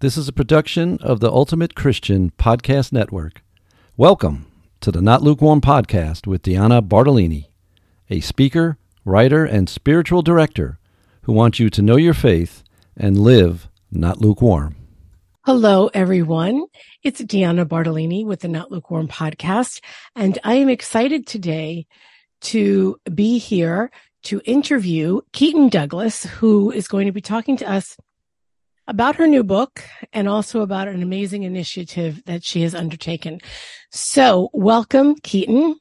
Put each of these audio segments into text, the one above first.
This is a production of the Ultimate Christian Podcast Network. Welcome to the Not Lukewarm Podcast with Deanna Bartolini, a speaker, writer, and spiritual director who wants you to know your faith and live not lukewarm. Hello, everyone. It's Deanna Bartolini with the Not Lukewarm Podcast, and I am excited today to be here to interview Keaton Douglas, who is going to be talking to us about her new book and also about an amazing initiative that she has undertaken. So welcome, Keaton.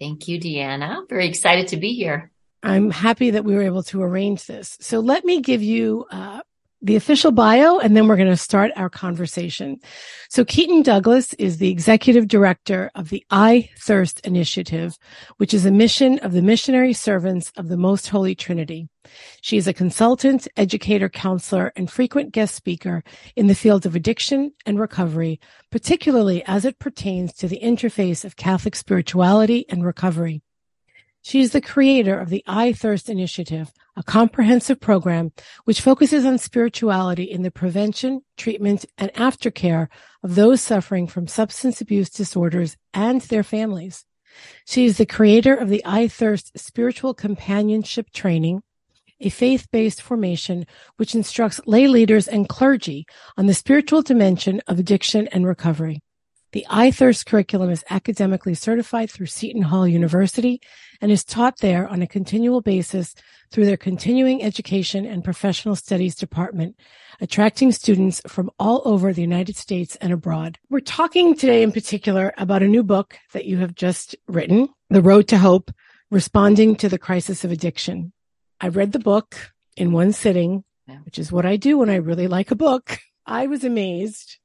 Thank you, Deanna. Very excited to be here. I'm happy that we were able to arrange this. So let me give you uh, the official bio, and then we're going to start our conversation. So Keaton Douglas is the executive director of the I Thirst Initiative, which is a mission of the missionary servants of the Most Holy Trinity. She is a consultant, educator, counselor, and frequent guest speaker in the field of addiction and recovery, particularly as it pertains to the interface of Catholic spirituality and recovery. She is the creator of the I Thirst Initiative, a comprehensive program which focuses on spirituality in the prevention, treatment, and aftercare of those suffering from substance abuse disorders and their families. She is the creator of the I Thirst Spiritual Companionship Training, a faith-based formation which instructs lay leaders and clergy on the spiritual dimension of addiction and recovery. The iThirst curriculum is academically certified through Seton Hall University and is taught there on a continual basis through their continuing education and professional studies department, attracting students from all over the United States and abroad. We're talking today in particular about a new book that you have just written, The Road to Hope, Responding to the Crisis of Addiction. I read the book in one sitting, which is what I do when I really like a book. I was amazed.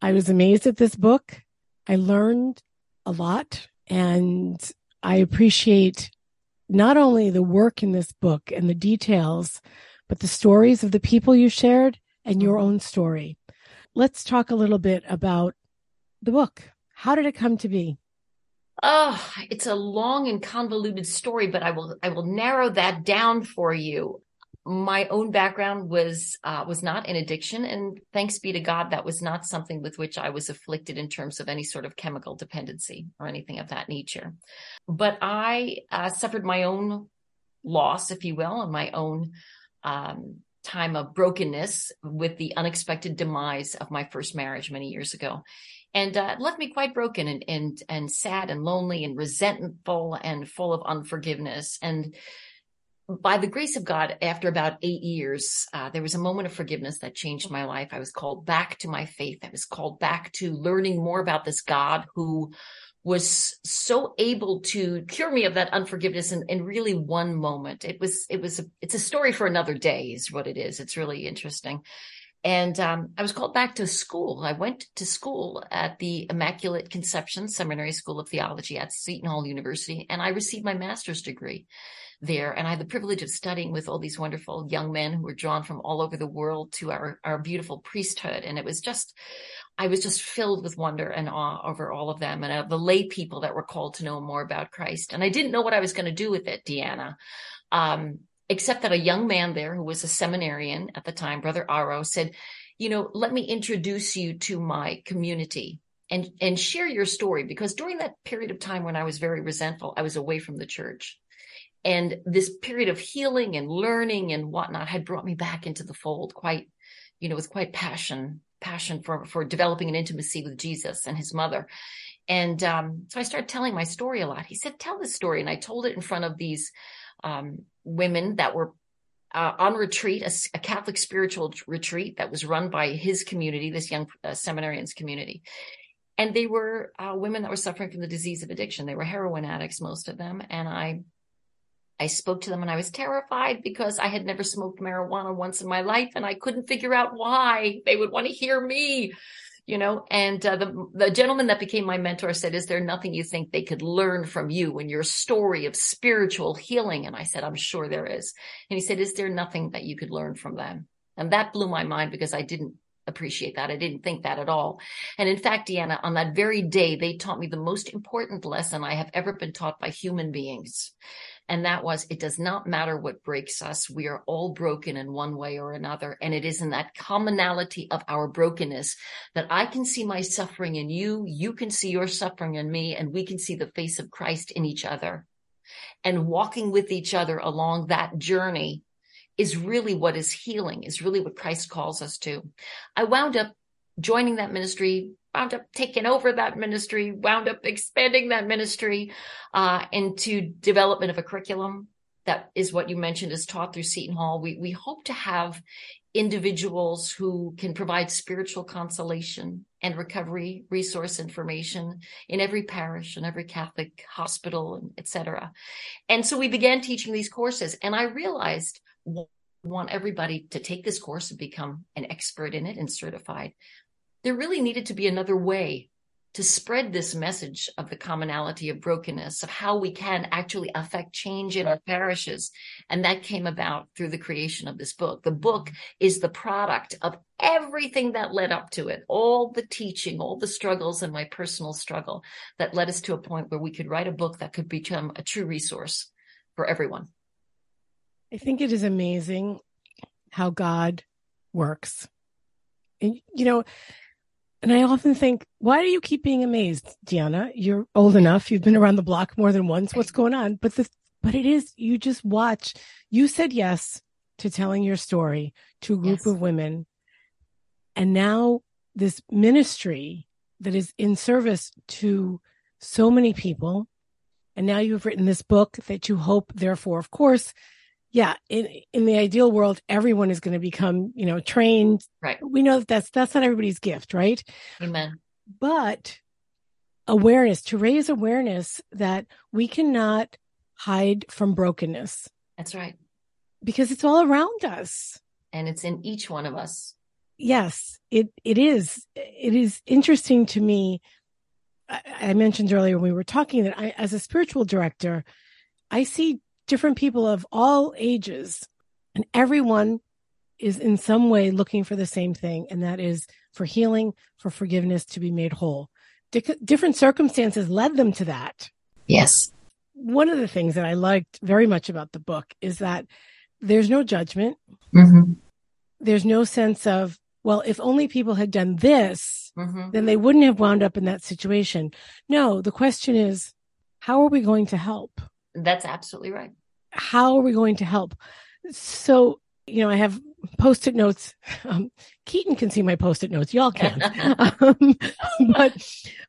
I was amazed at this book. I learned a lot and I appreciate not only the work in this book and the details, but the stories of the people you shared and your own story. Let's talk a little bit about the book. How did it come to be? Oh, it's a long and convoluted story, but I will I will narrow that down for you my own background was uh, was not in addiction, and thanks be to God, that was not something with which I was afflicted in terms of any sort of chemical dependency or anything of that nature. But I uh, suffered my own loss, if you will, and my own um, time of brokenness with the unexpected demise of my first marriage many years ago. And uh, it left me quite broken and, and and sad and lonely and resentful and full of unforgiveness. And by the grace of God, after about eight years, uh, there was a moment of forgiveness that changed my life. I was called back to my faith. I was called back to learning more about this God who was so able to cure me of that unforgiveness in, in really one moment. It was, it was, a, it's a story for another day is what it is. It's really interesting. And um, I was called back to school. I went to school at the Immaculate Conception Seminary School of Theology at Seton Hall University, and I received my master's degree there. And I had the privilege of studying with all these wonderful young men who were drawn from all over the world to our, our beautiful priesthood. And it was just, I was just filled with wonder and awe over all of them and uh, the lay people that were called to know more about Christ. And I didn't know what I was going to do with it, Deanna. Um, except that a young man there who was a seminarian at the time, Brother Aro, said, you know, let me introduce you to my community and, and share your story. Because during that period of time when I was very resentful, I was away from the church. And this period of healing and learning and whatnot had brought me back into the fold quite, you know, with quite passion, passion for, for developing an intimacy with Jesus and his mother. And um, so I started telling my story a lot. He said, tell this story. And I told it in front of these um, women that were uh, on retreat, a, a, Catholic spiritual retreat that was run by his community, this young uh, seminarians community. And they were uh, women that were suffering from the disease of addiction. They were heroin addicts, most of them. And I I spoke to them and I was terrified because I had never smoked marijuana once in my life and I couldn't figure out why they would want to hear me, you know. And uh, the the gentleman that became my mentor said, "Is there nothing you think they could learn from you and your story of spiritual healing?" And I said, "I'm sure there is." And he said, "Is there nothing that you could learn from them?" And that blew my mind because I didn't appreciate that. I didn't think that at all. And in fact, Deanna, on that very day, they taught me the most important lesson I have ever been taught by human beings And that was, it does not matter what breaks us. We are all broken in one way or another. And it is in that commonality of our brokenness that I can see my suffering in you. You can see your suffering in me and we can see the face of Christ in each other and walking with each other along that journey is really what is healing, is really what Christ calls us to. I wound up joining that ministry, wound up taking over that ministry, wound up expanding that ministry uh, into development of a curriculum. That is what you mentioned is taught through Seton Hall. We we hope to have individuals who can provide spiritual consolation and recovery resource information in every parish and every Catholic hospital and etc. And so we began teaching these courses and I realized want everybody to take this course and become an expert in it and certified. There really needed to be another way to spread this message of the commonality of brokenness, of how we can actually affect change in our parishes. And that came about through the creation of this book. The book is the product of everything that led up to it, all the teaching, all the struggles, and my personal struggle that led us to a point where we could write a book that could become a true resource for everyone. I think it is amazing how God works. And, you know, and I often think, why do you keep being amazed, Deanna? You're old enough. You've been around the block more than once. What's going on? But the, but it is, you just watch. You said yes to telling your story to a group yes. of women. And now this ministry that is in service to so many people. And now you've written this book that you hope, therefore, of course, yeah, in in the ideal world, everyone is going to become, you know, trained. Right. We know that that's that's not everybody's gift, right? Amen. But awareness to raise awareness that we cannot hide from brokenness. That's right. Because it's all around us. And it's in each one of us. Yes, it it is. It is interesting to me. I, I mentioned earlier when we were talking that I, as a spiritual director, I see different people of all ages, and everyone is in some way looking for the same thing, and that is for healing, for forgiveness, to be made whole. different circumstances led them to that. Yes. One of the things that I liked very much about the book is that there's no judgment. Mm-hmm. There's no sense of, well, if only people had done this, mm-hmm. then they wouldn't have wound up in that situation. No, the question is, how are we going to help? That's absolutely right. How are we going to help? So, you know, I have post-it notes. Um, Keaton can see my post-it notes. Y'all can. um, but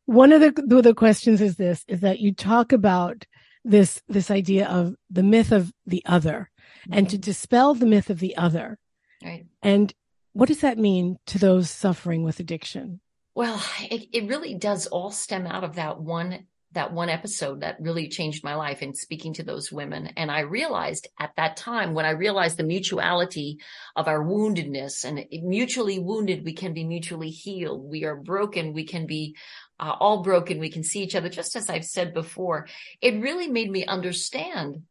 one of the, the questions is this, is that you talk about this, this idea of the myth of the other mm-hmm. and to mm-hmm. dispel the myth of the other. Right. And what does that mean to those suffering with addiction? Well, it, it really does all stem out of that one that one episode that really changed my life in speaking to those women. And I realized at that time when I realized the mutuality of our woundedness and mutually wounded, we can be mutually healed. We are broken. We can be uh, all broken. We can see each other. Just as I've said before, it really made me understand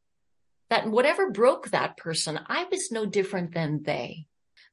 that whatever broke that person, I was no different than they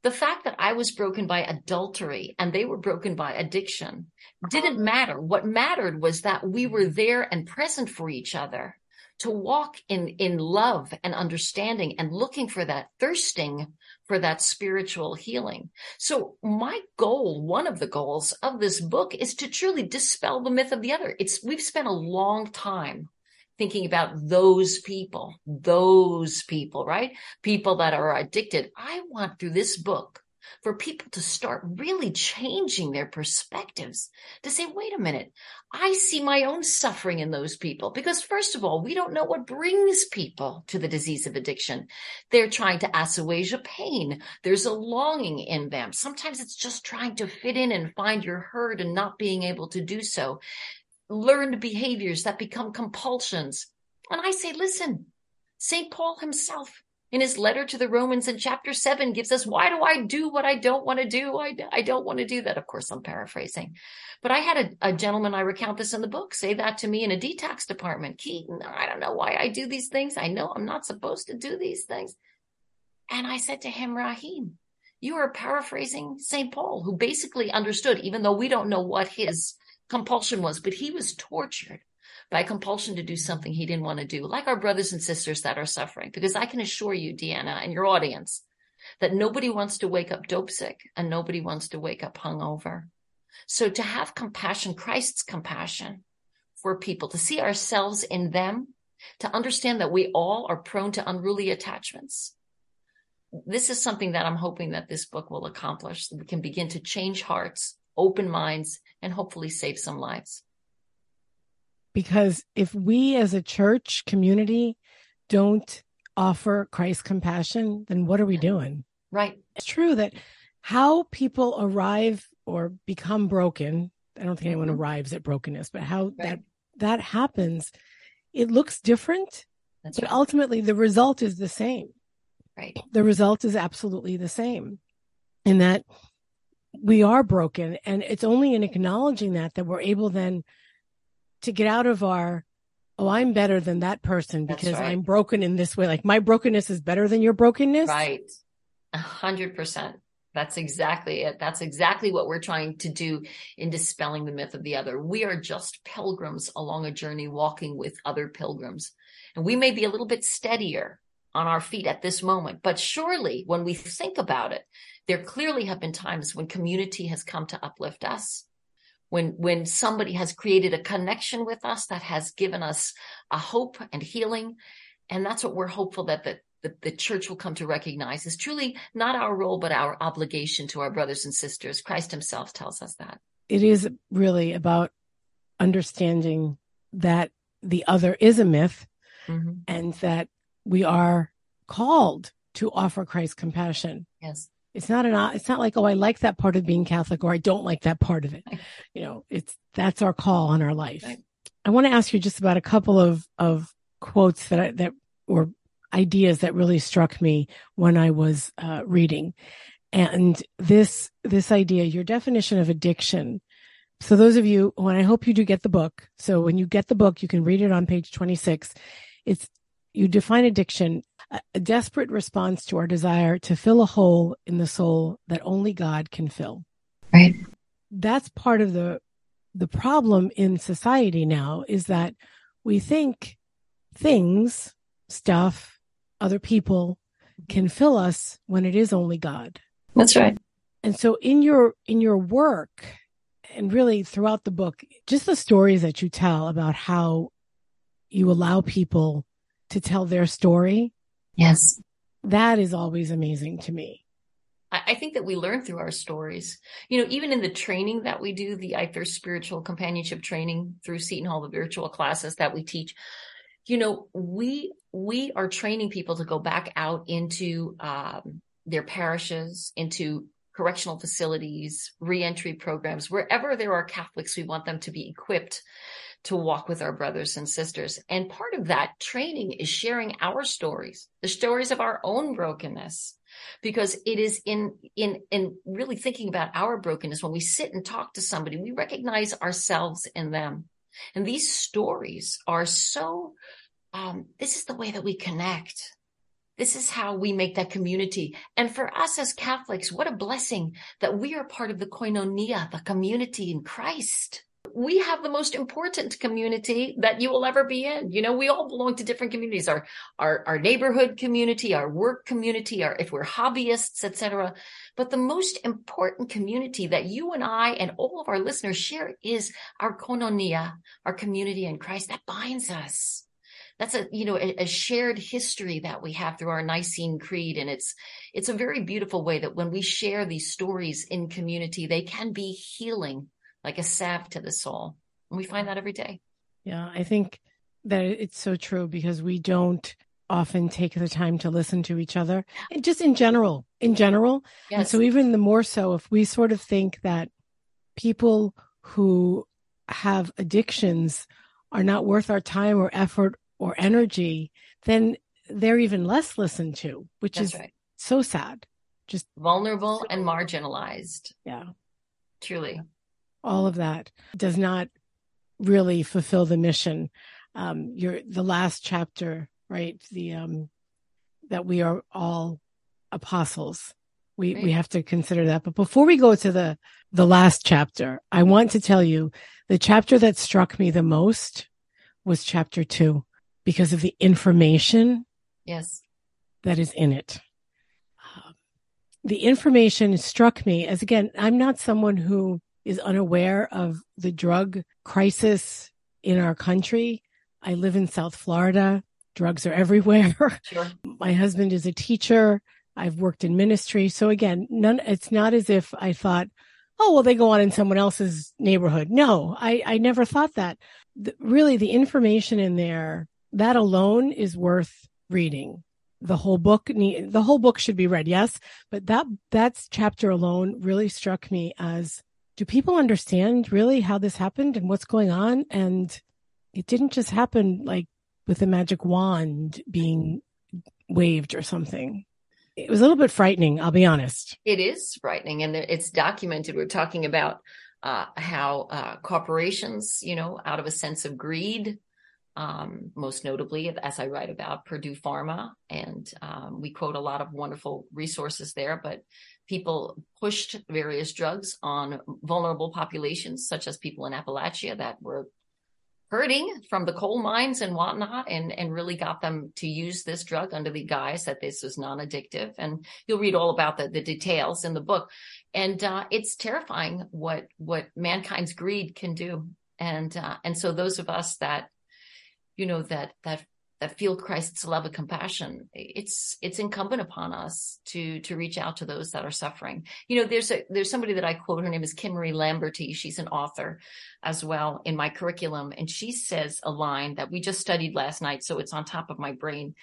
the fact that I was broken by adultery and they were broken by addiction didn't uh-huh. matter. What mattered was that we were mm-hmm. there and present for each other to walk in, in love and understanding and looking for that, thirsting for that spiritual healing. So my goal, one of the goals of this book is to truly dispel the myth of the other. It's, we've spent a long time thinking about those people, those people, right? People that are addicted. I want through this book for people to start really changing their perspectives to say, wait a minute, I see my own suffering in those people. Because first of all, we don't know what brings people to the disease of addiction. They're trying to assuage a pain. There's a longing in them. Sometimes it's just trying to fit in and find your herd and not being able to do so learned behaviors that become compulsions. And I say, listen, St. Paul himself in his letter to the Romans in chapter seven gives us, why do I do what I don't want to do? I, I don't want to do that. Of course, I'm paraphrasing, but I had a, a gentleman, I recount this in the book, say that to me in a detox department. Keaton, I don't know why I do these things. I know I'm not supposed to do these things. And I said to him, Rahim, you are paraphrasing St. Paul, who basically understood, even though we don't know what his compulsion was, but he was tortured by compulsion to do something he didn't want to do, like our brothers and sisters that are suffering. Because I can assure you, Deanna, and your audience, that nobody wants to wake up dope sick and nobody wants to wake up hungover. So to have compassion, Christ's compassion for people, to see ourselves in them, to understand that we all are prone to unruly attachments. This is something that I'm hoping that this book will accomplish. we can begin to change hearts, open minds, and hopefully save some lives. Because if we as a church community don't offer Christ compassion, then what are we doing? Right. It's true that how people arrive or become broken, I don't think anyone mm-hmm. arrives at brokenness, but how right. that that happens, it looks different, That's but right. ultimately the result is the same. Right. The result is absolutely the same in that we are broken and it's only in acknowledging that that we're able then to get out of our oh, I'm better than that person because right. I'm broken in this way. Like my brokenness is better than your brokenness. Right. A hundred percent. That's exactly it. That's exactly what we're trying to do in dispelling the myth of the other. We are just pilgrims along a journey walking with other pilgrims. And we may be a little bit steadier on our feet at this moment, but surely when we think about it, there clearly have been times when community has come to uplift us when when somebody has created a connection with us that has given us a hope and healing. And that's what we're hopeful that the, the, the church will come to recognize. Is truly not our role but our obligation to our brothers and sisters. Christ himself tells us that. It is really about understanding that the other is a myth mm-hmm. and that we are called to offer christ's compassion. Yes it's not an, it's not like, oh, I like that part of being Catholic or I don't like that part of it. You know, it's, that's our call on our life. I want to ask you just about a couple of, of quotes that I, that or ideas that really struck me when I was uh, reading. And this, this idea, your definition of addiction. So those of you, when I hope you do get the book. So when you get the book, you can read it on page 26. It's, you define addiction a desperate response to our desire to fill a hole in the soul that only God can fill. Right. That's part of the the problem in society now is that we think things, stuff, other people can fill us when it is only God. That's right. And so in your in your work and really throughout the book, just the stories that you tell about how you allow people to tell their story Yes. That is always amazing to me. I think that we learn through our stories. You know, even in the training that we do, the I spiritual companionship training through Seton Hall, the virtual classes that we teach, you know, we we are training people to go back out into um, their parishes, into correctional facilities, reentry programs, wherever there are Catholics, we want them to be equipped to walk with our brothers and sisters. And part of that training is sharing our stories, the stories of our own brokenness. Because it is in, in, in really thinking about our brokenness, when we sit and talk to somebody, we recognize ourselves in them. And these stories are so, um, this is the way that we connect. This is how we make that community. And for us as Catholics, what a blessing that we are part of the koinonia, the community in Christ we have the most important community that you will ever be in. You know, we all belong to different communities, our, our, our neighborhood community, our work community, our, if we're hobbyists, etc. But the most important community that you and I and all of our listeners share is our koinonia, our community in Christ that binds us. That's a, you know, a, a shared history that we have through our Nicene Creed. And it's, it's a very beautiful way that when we share these stories in community, they can be healing like a salve to the soul. And we find that every day. Yeah, I think that it's so true because we don't often take the time to listen to each other and just in general, in general. Yes. And so even the more so if we sort of think that people who have addictions are not worth our time or effort or energy, then they're even less listened to, which That's is right. so sad. Just vulnerable so, and marginalized. Yeah. Truly all of that does not really fulfill the mission. Um, your the last chapter, right? The um, that we are all apostles. We right. we have to consider that. But before we go to the the last chapter, I want to tell you the chapter that struck me the most was chapter two because of the information Yes. that is in it. Um, the information struck me as again, I'm not someone who is unaware of the drug crisis in our country. I live in South Florida. Drugs are everywhere. Sure. My husband is a teacher. I've worked in ministry. So again, none, it's not as if I thought, oh, well, they go on in someone else's neighborhood. No, I, I never thought that. The, really, the information in there, that alone is worth reading. The whole book, need, the whole book should be read, yes, but that that's chapter alone really struck me as: Do people understand really how this happened and what's going on? And it didn't just happen like with a magic wand being waved or something. It was a little bit frightening, I'll be honest. It is frightening, and it's documented. We're talking about uh, how uh, corporations, you know, out of a sense of greed, um, most notably, as I write about Purdue Pharma, and um, we quote a lot of wonderful resources there, but people pushed various drugs on vulnerable populations, such as people in Appalachia that were hurting from the coal mines and whatnot and, and really got them to use this drug under the guise that this was non-addictive. And you'll read all about the, the details in the book. And, uh, it's terrifying what, what mankind's greed can do. And, uh, and so those of us that, you know, that, that that feel Christ's love and compassion, it's it's incumbent upon us to to reach out to those that are suffering. You know, there's a there's somebody that I quote. Her name is Kimberly Lamberty. She's an author as well in my curriculum, and she says a line that we just studied last night, so it's on top of my brain.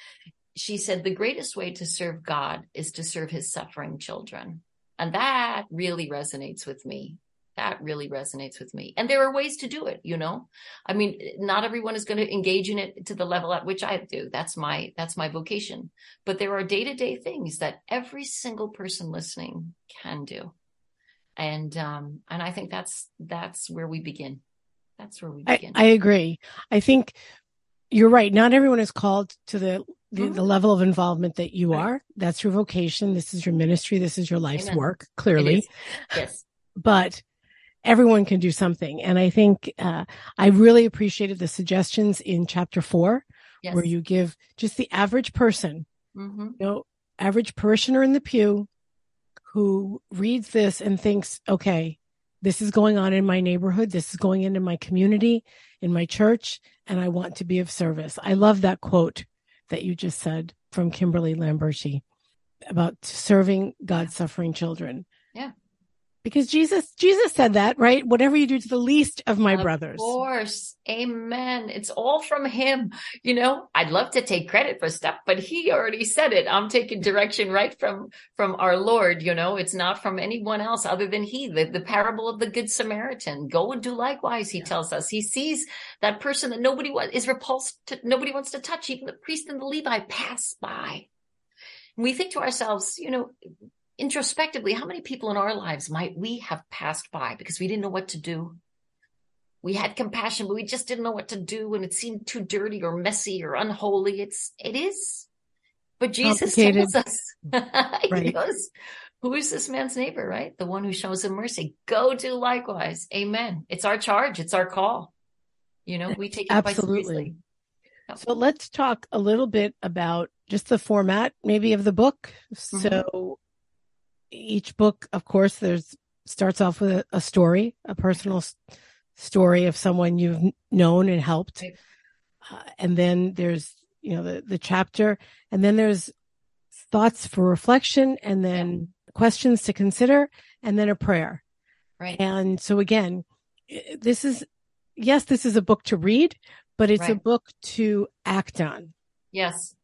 She said, "The greatest way to serve God is to serve His suffering children," and that really resonates with me that really resonates with me. And there are ways to do it, you know. I mean, not everyone is going to engage in it to the level at which I do. That's my that's my vocation. But there are day-to-day things that every single person listening can do. And um and I think that's that's where we begin. That's where we begin. I, I agree. I think you're right. Not everyone is called to the the, mm-hmm. the, level of involvement that you right. are. That's your vocation. This is your ministry. This is your life's Amen. work, clearly. Yes. But everyone can do something. And I think uh, I really appreciated the suggestions in chapter four, yes. where you give just the average person, mm-hmm. you know, average parishioner in the pew who reads this and thinks, okay, this is going on in my neighborhood. This is going in in my community, in my church, and I want to be of service. I love that quote that you just said from Kimberly Lamberti about serving God's suffering children. Yeah because Jesus Jesus said that, right? Whatever you do to the least of my of brothers. Of course. Amen. It's all from him. You know, I'd love to take credit for stuff, but he already said it. I'm taking direction right from from our Lord, you know. It's not from anyone else other than he. The, the parable of the good Samaritan. Go and do likewise, he yeah. tells us. He sees that person that nobody was is repulsed to nobody wants to touch, even the priest and the Levi pass by. And we think to ourselves, you know, introspectively, how many people in our lives might we have passed by because we didn't know what to do? We had compassion, but we just didn't know what to do and it seemed too dirty or messy or unholy. It's, it is. But Jesus tells us, right. he goes, who is this man's neighbor, right? The one who shows him mercy. Go do likewise. Amen. It's our charge. It's our call. You know, we take it Absolutely. So let's talk a little bit about just the format maybe of the book. Mm-hmm. So each book, of course, there's starts off with a, a story, a personal s- story of someone you've known and helped, uh, and then there's you know the the chapter, and then there's thoughts for reflection, and then questions to consider, and then a prayer. Right. And so again, this is yes, this is a book to read, but it's right. a book to act on. Yes.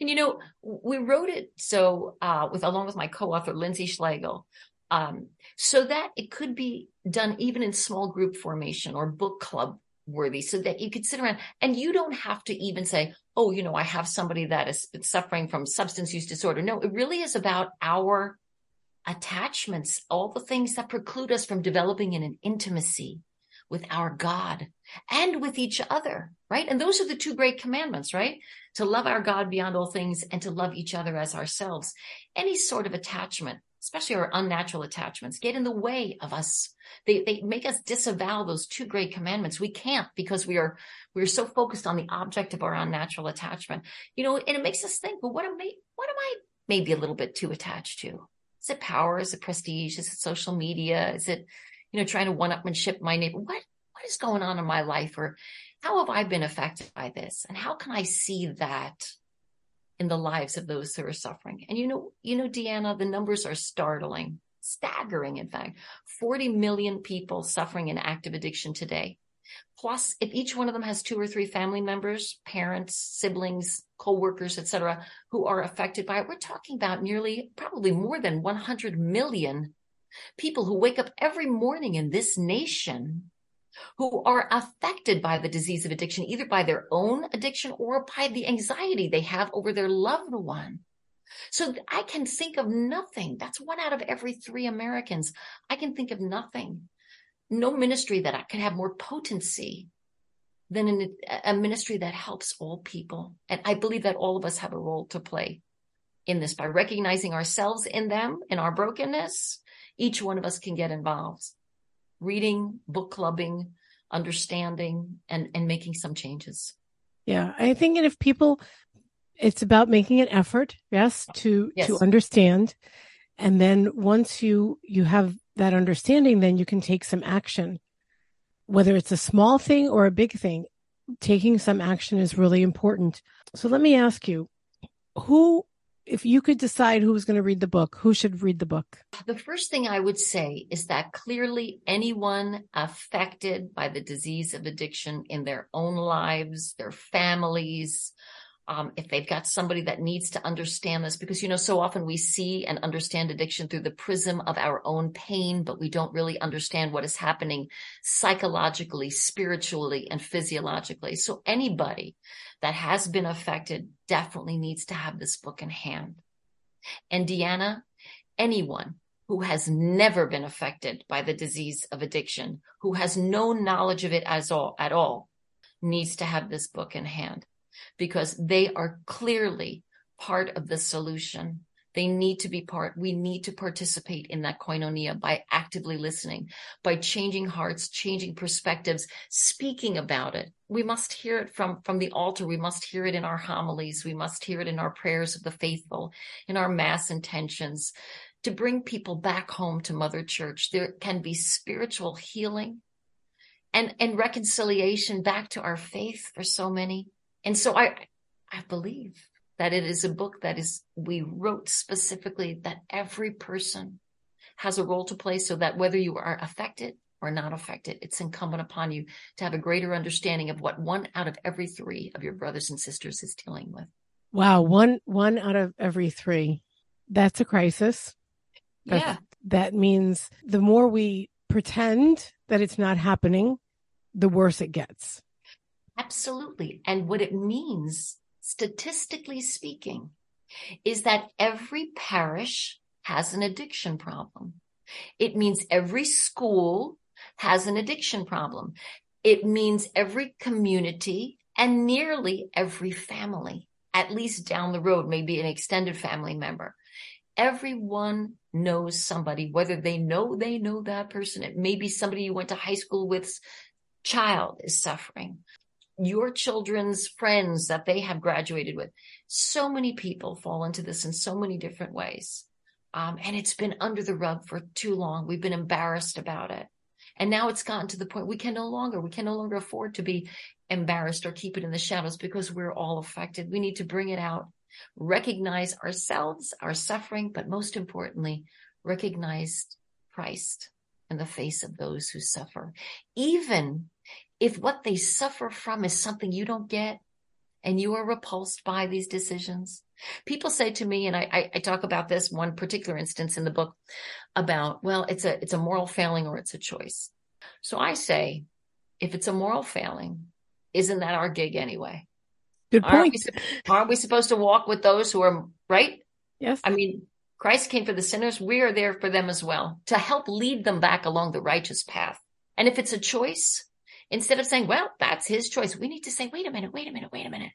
And you know, we wrote it so uh, with along with my co-author Lindsay Schlegel, um, so that it could be done even in small group formation or book club worthy, so that you could sit around and you don't have to even say, "Oh, you know, I have somebody that been suffering from substance use disorder." No, it really is about our attachments, all the things that preclude us from developing in an intimacy with our God and with each other, right? And those are the two great commandments, right? To love our God beyond all things and to love each other as ourselves. Any sort of attachment especially our unnatural attachments, get in the way of us. They, they make us disavow those two great commandments. We can't because we are, we're so focused on the object of our unnatural attachment, you know, and it makes us think, well, what am I, what am I maybe a little bit too attached to? Is it power? Is it prestige? Is it social media? Is it, you know, trying to one upmanship my neighbor? What, what is going on in my life? Or how have I been affected by this? And how can I see that in the lives of those who are suffering. And you know, you know, Deanna, the numbers are startling, staggering. In fact, 40 million people suffering in active addiction today. Plus, if each one of them has two or three family members, parents, siblings, co-workers, etc., who are affected by it, we're talking about nearly, probably more than 100 million people who wake up every morning in this nation who are affected by the disease of addiction, either by their own addiction or by the anxiety they have over their loved one. So I can think of nothing. That's one out of every three Americans. I can think of nothing. No ministry that I can have more potency than in a ministry that helps all people. And I believe that all of us have a role to play in this by recognizing ourselves in them, in our brokenness. Each one of us can get involved reading, book clubbing, understanding, and, and making some changes. Yeah. I think if people, it's about making an effort, yes, to, yes. to understand. And then once you, you have that understanding, then you can take some action, whether it's a small thing or a big thing. Taking some action is really important. So let me ask you, who if you could decide who was going to read the book, who should read the book? The first thing I would say is that clearly anyone affected by the disease of addiction in their own lives, their families, um, if they've got somebody that needs to understand this, because, you know, so often we see and understand addiction through the prism of our own pain, but we don't really understand what is happening psychologically, spiritually, and physiologically. So anybody that has been affected definitely needs to have this book in hand. And Deanna, anyone who has never been affected by the disease of addiction, who has no knowledge of it as all, at all, needs to have this book in hand because they are clearly part of the solution. They need to be part. We need to participate in that koinonia by actively listening, by changing hearts, changing perspectives, speaking about it. We must hear it from, from the altar. We must hear it in our homilies. We must hear it in our prayers of the faithful, in our mass intentions to bring people back home to Mother Church. There can be spiritual healing and, and reconciliation back to our faith for so many. And so I, I believe that it is a book that is, we wrote specifically that every person has a role to play so that whether you are affected or not affected, it's incumbent upon you to have a greater understanding of what one out of every three of your brothers and sisters is dealing with. Wow. One, one out of every three. That's a crisis. That's, yeah. That means the more we pretend that it's not happening, the worse it gets. Absolutely. And what it means, statistically speaking, is that every parish has an addiction problem. It means every school has an addiction problem. It means every community and nearly every family, at least down the road, maybe an extended family member. Everyone knows somebody, whether they know they know that person. It may be somebody you went to high school with child is suffering your children's friends that they have graduated with. So many people fall into this in so many different ways. Um, and it's been under the rug for too long. We've been embarrassed about it. And now it's gotten to the point we can no longer, we can no longer afford to be embarrassed or keep it in the shadows because we're all affected. We need to bring it out, recognize ourselves, our suffering, but most importantly, recognize Christ in the face of those who suffer. Even if what they suffer from is something you don't get and you are repulsed by these decisions. People say to me, and I, I, talk about this one particular instance in the book about, well, it's a, it's a moral failing or it's a choice. So I say, if it's a moral failing, isn't that our gig anyway? Good point. Aren't we, aren't we supposed to walk with those who are right? Yes. I mean, Christ came for the sinners. We are there for them as well to help lead them back along the righteous path. And if it's a choice, Instead of saying, well, that's his choice, we need to say, wait a minute, wait a minute, wait a minute.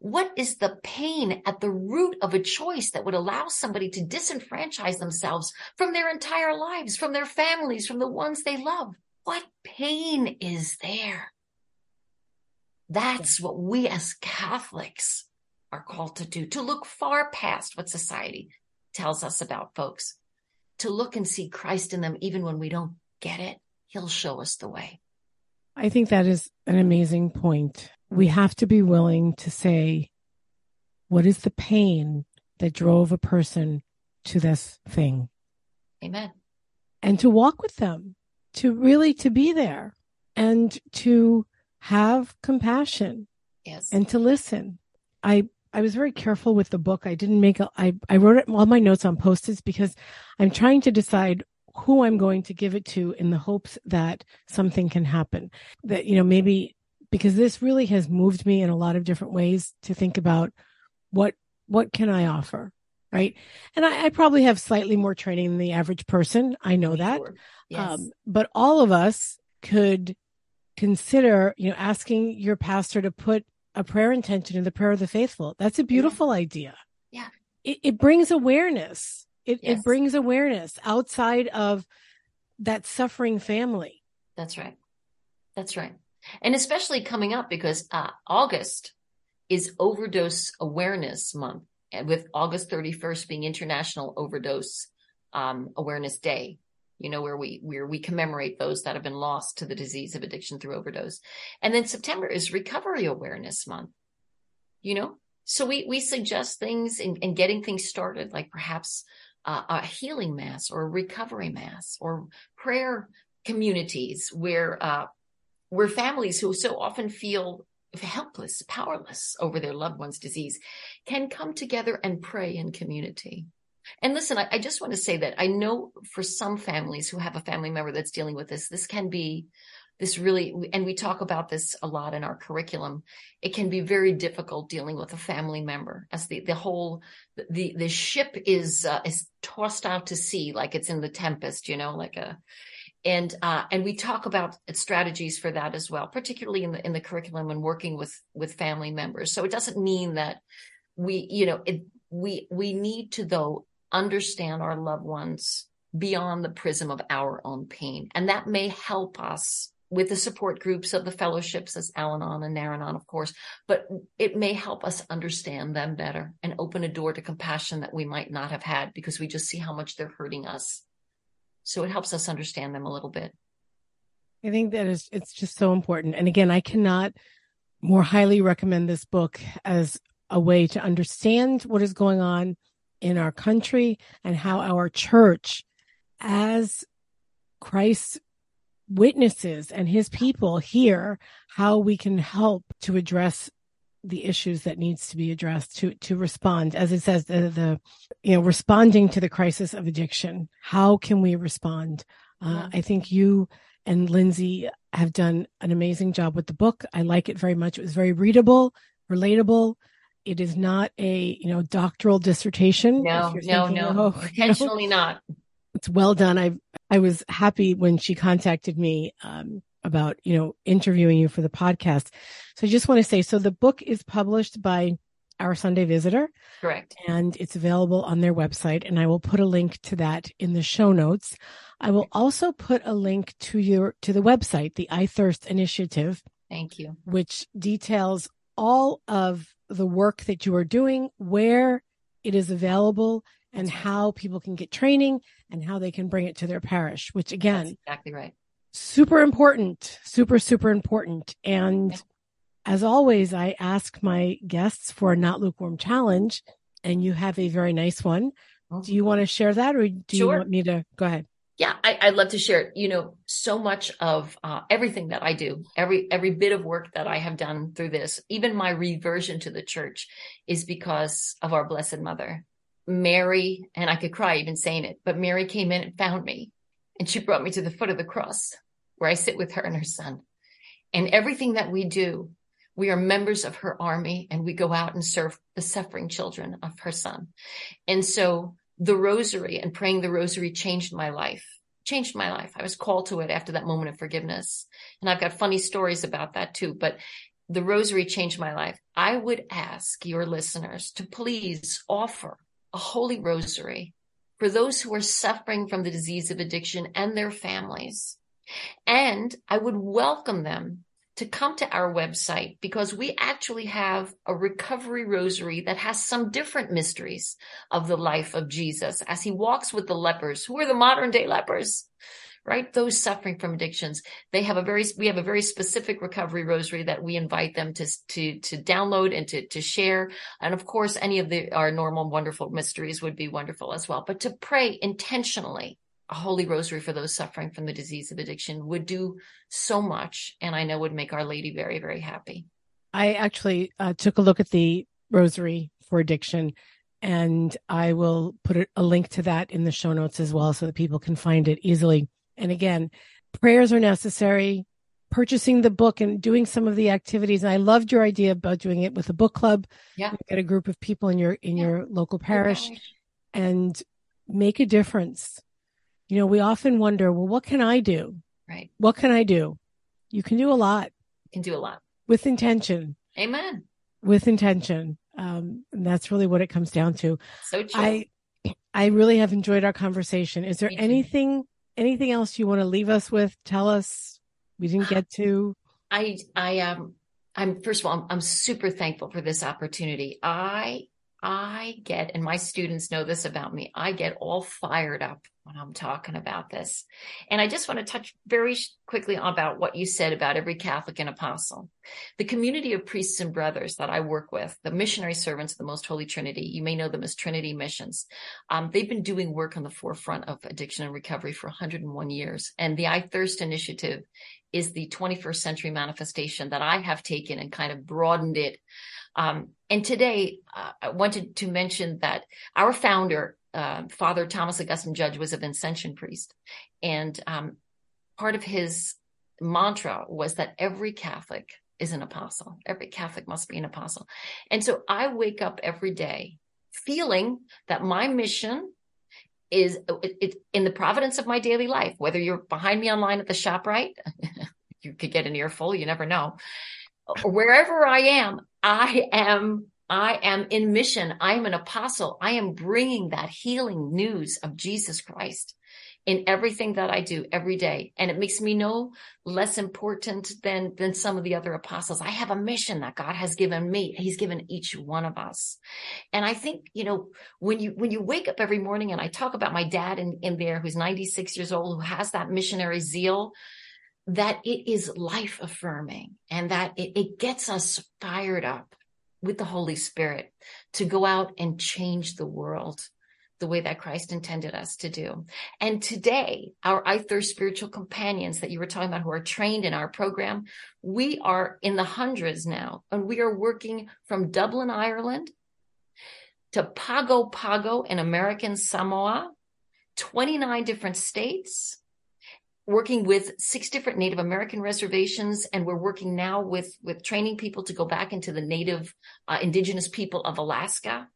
What is the pain at the root of a choice that would allow somebody to disenfranchise themselves from their entire lives, from their families, from the ones they love? What pain is there? That's what we as Catholics are called to do, to look far past what society tells us about folks, to look and see Christ in them, even when we don't get it. He'll show us the way. I think that is an amazing point. We mm. have to be willing to say, what is the pain that drove a person to this thing? Amen. And to walk with them, to really to be there and to have compassion. Yes. And to listen. I I was very careful with the book. I didn't make a, I, I wrote it, all my notes on post-its because I'm trying to decide who I'm going to give it to in the hopes that something can happen. That, you know, maybe because this really has moved me in a lot of different ways to think about what, what can I offer? Right. And I, I probably have slightly more training than the average person. I know that. Sure. Yes. Um, but all of us could consider, you know, asking your pastor to put a prayer intention in the prayer of the faithful. That's a beautiful yeah. idea. Yeah. It, it brings awareness. It, yes. it brings awareness outside of that suffering family. That's right. That's right. And especially coming up because uh, August is overdose awareness month and with August 31st being international overdose um, awareness day you know, where we where we commemorate those that have been lost to the disease of addiction through overdose. And then September is Recovery Awareness Month. You know, so we we suggest things and in getting things started, like perhaps uh, a healing mass or a recovery mass or prayer communities where uh, where families who so often feel helpless, powerless over their loved one's disease can come together and pray in community. And listen, I, I, just want to say that I know for some families who have a family member that's dealing with this, this can be this really, and we talk about this a lot in our curriculum. It can be very difficult dealing with a family member as the, the whole, the, the ship is, uh, is tossed out to sea like it's in the tempest, you know, like a, and, uh, and we talk about strategies for that as well, particularly in the, in the curriculum and working with, with family members. So it doesn't mean that we, you know, it, we, we need to though understand our loved ones beyond the prism of our own pain. And that may help us with the support groups of the fellowships as Al-Anon and Nar-Anon, of course, but it may help us understand them better and open a door to compassion that we might not have had because we just see how much they're hurting us. So it helps us understand them a little bit. I think that is, it's just so important. And again, I cannot more highly recommend this book as a way to understand what is going on in our country and how our church, as Christ's witnesses and his people here, how we can help to address the issues that needs to be addressed to to respond. As it says the, the you know responding to the crisis of addiction. How can we respond? Uh, i think you and lindsay have done an amazing job with the book. I like it very much. It was very readable relatable. It is not a you know doctoral dissertation. No, no, no, oh, intentionally not. It's well done. I I was happy when she contacted me um, about you know interviewing you for the podcast. So I just want to say, so the book is published by Our Sunday Visitor, correct, and it's available on their website. And I will put a link to that in the show notes. I will also put a link to your to the website, the I Thirst Initiative. Thank you. Which details all of the work that you are doing, where it is available, and how people can get training and how they can bring it to their parish, which again, That's exactly right. Super important, super, super important. And yeah. as always, I ask my guests for a not lukewarm challenge, and you have a very nice one. Mm-hmm. Do you want to share that or do sure. you want me to go ahead? Yeah, I, would love to share it. You know, so much of uh, everything that I do, every every bit of work that I have done through this, even my reversion to the church, is because of our Blessed Mother, Mary. And I could cry even saying it, but Mary came in and found me, and she brought me to the foot of the cross, where I sit with her and her son. And everything that we do, we are members of her army, and we go out and serve the suffering children of her son. And so the rosary and praying the rosary changed my life changed my life. I was called to it after that moment of forgiveness. And I've got funny stories about that too. But the rosary changed my life. I would ask your listeners to please offer a holy rosary for those who are suffering from the disease of addiction and their families. And I would welcome them to come to our website because we actually have a recovery rosary that has some different mysteries of the life of Jesus as he walks with the lepers, who are the modern day lepers, right? Those suffering from addictions. They have a very, we have a very specific recovery rosary that we invite them to, to, to download and to, to share. And of course, any of the, our normal wonderful mysteries would be wonderful as well, but to pray intentionally a holy rosary for those suffering from the disease of addiction would do so much and i know would make our lady very very happy i actually uh, took a look at the rosary for addiction and i will put a link to that in the show notes as well so that people can find it easily and again prayers are necessary purchasing the book and doing some of the activities and i loved your idea about doing it with a book club yeah get a group of people in your in yeah. your local parish and make a difference you know, we often wonder, well, what can I do? Right. What can I do? You can do a lot. You can do a lot with intention. Amen. With intention. Um, and that's really what it comes down to. So true. I, I really have enjoyed our conversation. Is there anything. Anything else you want to leave us with? Tell us we didn't get to. I, I, um, I'm first of all, I'm, I'm super thankful for this opportunity. I I get, and my students know this about me, I get all fired up when I'm talking about this. And I just want to touch very quickly about what you said about every Catholic and apostle. The community of priests and brothers that I work with, the missionary servants of the Most Holy Trinity, you may know them as Trinity Missions. Um, they've been doing work on the forefront of addiction and recovery for 101 years. And the I Thirst initiative is the 21st century manifestation that I have taken and kind of broadened it um, and today, uh, I wanted to mention that our founder, uh, Father Thomas Augustine Judge, was a Vincentian priest. And um, part of his mantra was that every Catholic is an apostle. Every Catholic must be an apostle. And so I wake up every day feeling that my mission is it, it, in the providence of my daily life, whether you're behind me online at the shop, right? you could get an earful, you never know wherever I am, I am I am in mission. I am an apostle. I am bringing that healing news of Jesus Christ in everything that I do every day. And it makes me no less important than, than some of the other apostles. I have a mission that God has given me. He's given each one of us. And I think, you know, when you, when you wake up every morning and I talk about my dad in, in there who's 96 years old, who has that missionary zeal, that it is life affirming and that it, it gets us fired up with the Holy Spirit to go out and change the world the way that Christ intended us to do. And today, our I Thirst spiritual companions that you were talking about who are trained in our program, we are in the hundreds now, and we are working from Dublin, Ireland to Pago Pago in American Samoa, 29 different states, working with six different Native American reservations, and we're working now with with training people to go back into the Native uh, Indigenous people of Alaska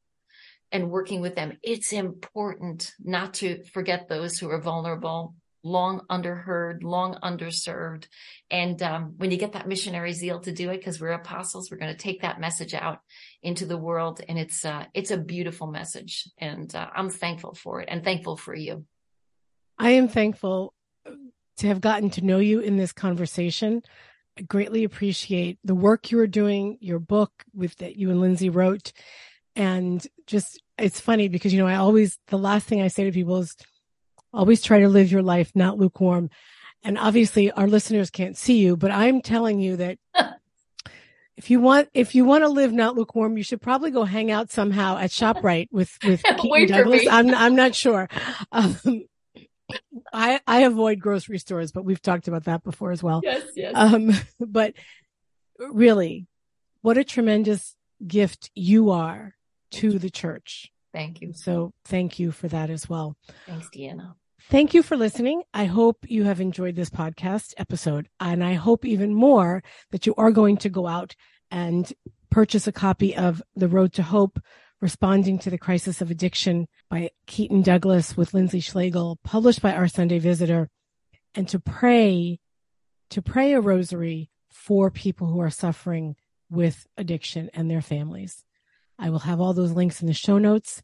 and working with them. It's important not to forget those who are vulnerable, long underheard, long underserved, and um, when you get that missionary zeal to do it, because we're apostles, we're going to take that message out into the world, and it's uh, it's a beautiful message, and uh, I'm thankful for it, and thankful for you. I am thankful to have gotten to know you in this conversation. I greatly appreciate the work you are doing, your book with that you and Lindsay wrote. And just, it's funny because, you know, I always, the last thing I say to people is always try to live your life, not lukewarm. And obviously our listeners can't see you, but I'm telling you that if you want, if you want to live not lukewarm, you should probably go hang out somehow at ShopRite with, with Keaton Douglas. I'm, I'm not sure. Um, I I avoid grocery stores, but we've talked about that before as well. Yes, yes. Um, but really, what a tremendous gift you are to the church. Thank you. So thank you for that as well. Thanks, Deanna. Thank you for listening. I hope you have enjoyed this podcast episode, and I hope even more that you are going to go out and purchase a copy of The Road to Hope Responding to the Crisis of Addiction by Keaton Douglas with Lindsay Schlegel, published by Our Sunday Visitor, and to pray, to pray a rosary for people who are suffering with addiction and their families. I will have all those links in the show notes.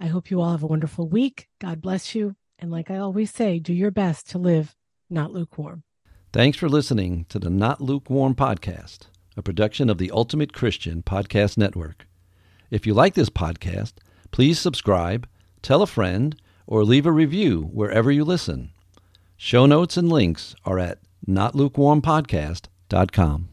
I hope you all have a wonderful week. God bless you. And like I always say, do your best to live not lukewarm. Thanks for listening to the Not Lukewarm podcast, a production of the Ultimate Christian Podcast Network. If you like this podcast, please subscribe, tell a friend, or leave a review wherever you listen. Show notes and links are at notlukewarmpodcast.com.